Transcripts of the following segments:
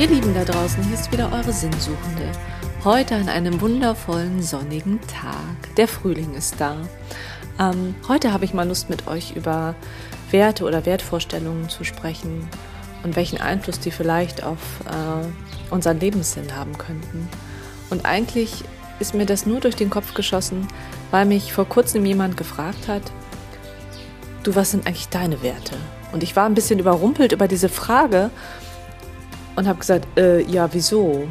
Ihr Lieben da draußen, hier ist wieder eure Sinnsuchende. Heute an einem wundervollen sonnigen Tag. Der Frühling ist da. Ähm, heute habe ich mal Lust mit euch über Werte oder Wertvorstellungen zu sprechen und welchen Einfluss die vielleicht auf äh, unseren Lebenssinn haben könnten. Und eigentlich ist mir das nur durch den Kopf geschossen, weil mich vor kurzem jemand gefragt hat, du, was sind eigentlich deine Werte? Und ich war ein bisschen überrumpelt über diese Frage und habe gesagt, äh, ja, wieso?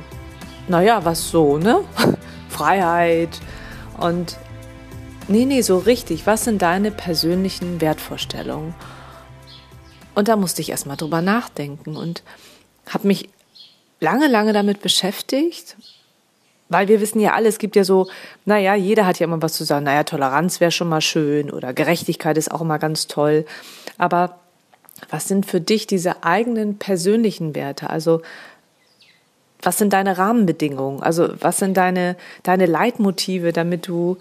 Naja, was so, ne? Freiheit und nee, nee, so richtig. Was sind deine persönlichen Wertvorstellungen? Und da musste ich erstmal drüber nachdenken und habe mich lange, lange damit beschäftigt, weil wir wissen ja alle, es gibt ja so, naja, jeder hat ja immer was zu sagen, naja, Toleranz wäre schon mal schön oder Gerechtigkeit ist auch immer ganz toll. Aber was sind für dich diese eigenen persönlichen Werte? Also was sind deine Rahmenbedingungen? Also was sind deine, deine Leitmotive, damit du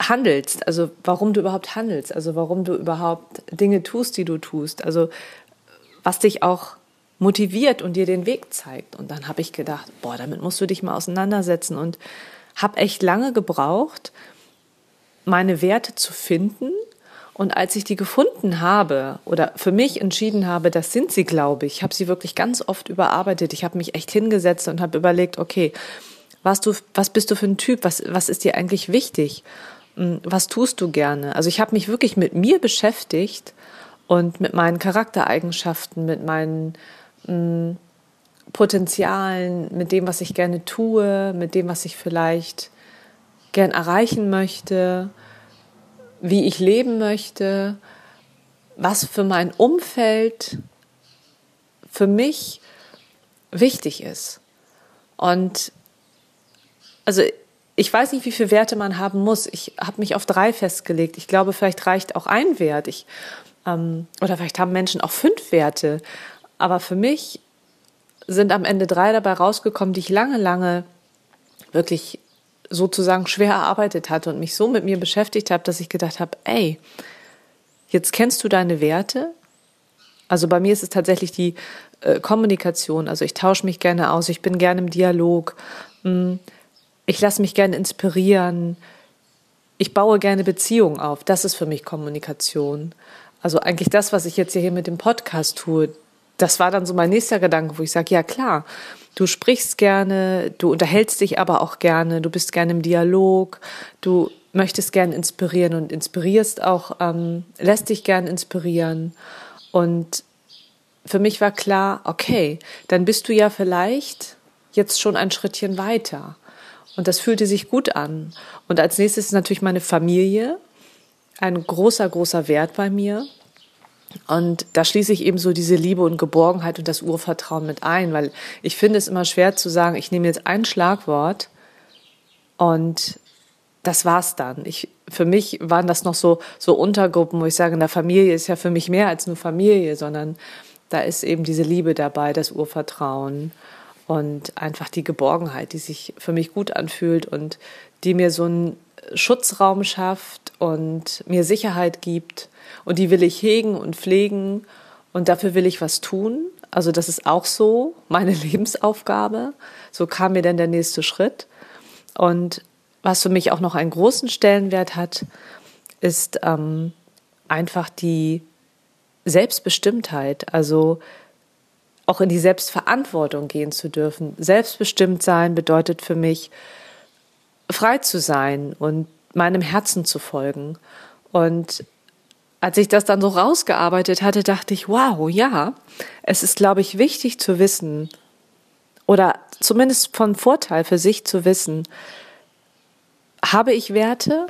handelst? Also warum du überhaupt handelst? Also warum du überhaupt Dinge tust, die du tust? Also was dich auch motiviert und dir den Weg zeigt. Und dann habe ich gedacht, boah, damit musst du dich mal auseinandersetzen und habe echt lange gebraucht, meine Werte zu finden und als ich die gefunden habe oder für mich entschieden habe, das sind sie, glaube ich, habe sie wirklich ganz oft überarbeitet. Ich habe mich echt hingesetzt und habe überlegt, okay, was du, was bist du für ein Typ? Was, was ist dir eigentlich wichtig? Hm, was tust du gerne? Also ich habe mich wirklich mit mir beschäftigt und mit meinen Charaktereigenschaften, mit meinen mh, hm, Potenzialen, mit dem, was ich gerne tue, mit dem, was ich vielleicht gern erreichen möchte wie ich leben möchte, was für mein Umfeld für mich wichtig ist. Und also ich weiß nicht, wie viele Werte man haben muss. Ich habe mich auf drei festgelegt. Ich glaube, vielleicht reicht auch ein Wert. Ich, ähm, oder vielleicht haben Menschen auch fünf Werte. Aber für mich sind am Ende drei dabei rausgekommen, die ich lange, lange wirklich sozusagen schwer erarbeitet hatte und mich so mit mir beschäftigt habe, dass ich gedacht habe, ey, jetzt kennst du deine Werte. Also bei mir ist es tatsächlich die äh, Kommunikation. Also ich tausche mich gerne aus, ich bin gerne im Dialog, hm, ich lasse mich gerne inspirieren, ich baue gerne Beziehungen auf. Das ist für mich Kommunikation. Also eigentlich das, was ich jetzt hier mit dem Podcast tue, das war dann so mein nächster Gedanke, wo ich sage, ja klar, du sprichst gerne, du unterhältst dich aber auch gerne, du bist gerne im Dialog, du möchtest gerne inspirieren und inspirierst auch, ähm, lässt dich gern inspirieren. Und für mich war klar, okay, dann bist du ja vielleicht jetzt schon ein Schrittchen weiter. Und das fühlte sich gut an. Und als nächstes ist natürlich meine Familie, ein großer, großer Wert bei mir. Und da schließe ich eben so diese Liebe und Geborgenheit und das Urvertrauen mit ein, weil ich finde es immer schwer zu sagen, ich nehme jetzt ein Schlagwort und das war's dann. Ich, für mich waren das noch so, so Untergruppen, wo ich sage, in der Familie ist ja für mich mehr als nur Familie, sondern da ist eben diese Liebe dabei, das Urvertrauen und einfach die Geborgenheit, die sich für mich gut anfühlt und die mir so einen Schutzraum schafft und mir Sicherheit gibt und die will ich hegen und pflegen und dafür will ich was tun. Also das ist auch so meine Lebensaufgabe. So kam mir dann der nächste Schritt. Und was für mich auch noch einen großen Stellenwert hat, ist ähm, einfach die Selbstbestimmtheit. Also auch in die Selbstverantwortung gehen zu dürfen. Selbstbestimmt sein bedeutet für mich, frei zu sein und meinem Herzen zu folgen. Und als ich das dann so rausgearbeitet hatte, dachte ich, wow, ja, es ist, glaube ich, wichtig zu wissen oder zumindest von Vorteil für sich zu wissen, habe ich Werte?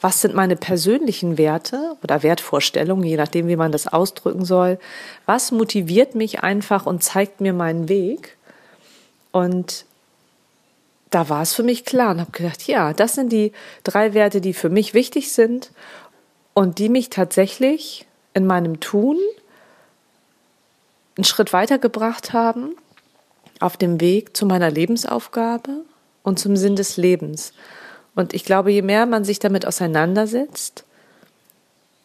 Was sind meine persönlichen Werte oder Wertvorstellungen, je nachdem, wie man das ausdrücken soll? Was motiviert mich einfach und zeigt mir meinen Weg? Und da war es für mich klar und habe gedacht, ja, das sind die drei Werte, die für mich wichtig sind und die mich tatsächlich in meinem Tun einen Schritt weitergebracht haben auf dem Weg zu meiner Lebensaufgabe und zum Sinn des Lebens. Und ich glaube, je mehr man sich damit auseinandersetzt,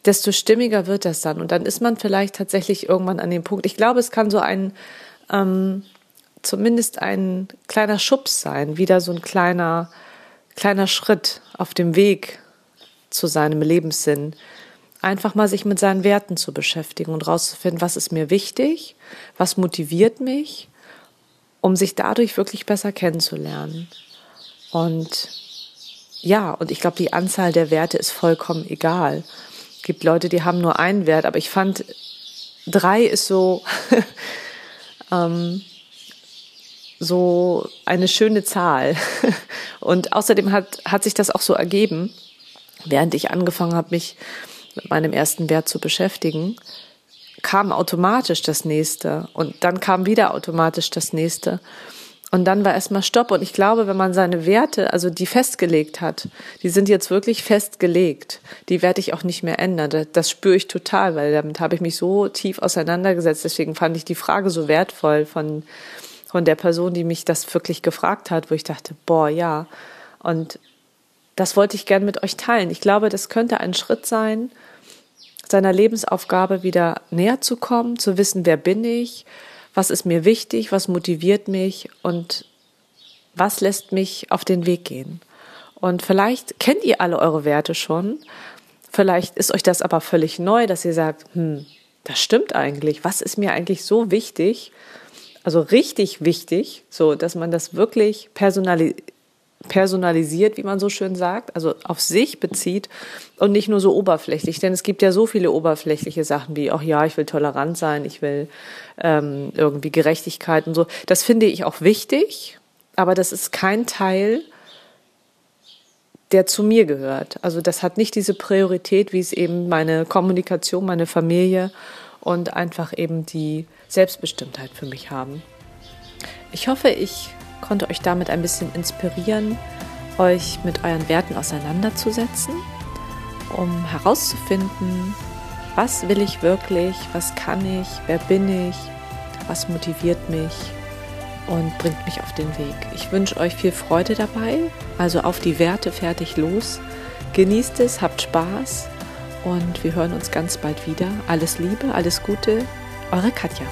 desto stimmiger wird das dann. Und dann ist man vielleicht tatsächlich irgendwann an dem Punkt. Ich glaube, es kann so ein, ähm, zumindest ein kleiner Schubs sein, wieder so ein kleiner, kleiner Schritt auf dem Weg zu seinem Lebenssinn. Einfach mal sich mit seinen Werten zu beschäftigen und rauszufinden, was ist mir wichtig, was motiviert mich, um sich dadurch wirklich besser kennenzulernen. Und ja, und ich glaube, die Anzahl der Werte ist vollkommen egal. Es gibt Leute, die haben nur einen Wert, aber ich fand, drei ist so, ähm, so eine schöne Zahl. Und außerdem hat, hat sich das auch so ergeben, während ich angefangen habe, mich mit meinem ersten Wert zu beschäftigen, kam automatisch das nächste und dann kam wieder automatisch das nächste. Und dann war erstmal Stopp. Und ich glaube, wenn man seine Werte, also die festgelegt hat, die sind jetzt wirklich festgelegt. Die werde ich auch nicht mehr ändern. Das, spüre ich total, weil damit habe ich mich so tief auseinandergesetzt. Deswegen fand ich die Frage so wertvoll von, von der Person, die mich das wirklich gefragt hat, wo ich dachte, boah, ja. Und das wollte ich gern mit euch teilen. Ich glaube, das könnte ein Schritt sein, seiner Lebensaufgabe wieder näher zu kommen, zu wissen, wer bin ich, was ist mir wichtig, was motiviert mich und was lässt mich auf den Weg gehen. Und vielleicht kennt ihr alle eure Werte schon, vielleicht ist euch das aber völlig neu, dass ihr sagt, hm, das stimmt eigentlich, was ist mir eigentlich so wichtig also richtig wichtig, so dass man das wirklich personali personalisiert, wie man so schön sagt, also auf sich bezieht und nicht nur so oberflächlich. Denn es gibt ja so viele oberflächliche Sachen wie, ach ja, ich will tolerant sein, ich will ähm, irgendwie Gerechtigkeit und so. Das finde ich auch wichtig, aber das ist kein Teil, der zu mir gehört. Also das hat nicht diese Priorität, wie es eben meine Kommunikation, meine Familie und einfach eben die Selbstbestimmtheit für mich haben. Ich hoffe, ich konnte euch damit ein bisschen inspirieren, euch mit euren Werten auseinanderzusetzen, um herauszufinden, was will ich wirklich, was kann ich, wer bin ich, was motiviert mich und bringt mich auf den Weg. Ich wünsche euch viel Freude dabei, also auf die Werte fertig los. Genießt es, habt Spaß und wir hören uns ganz bald wieder. Alles Liebe, alles Gute, eure Katja.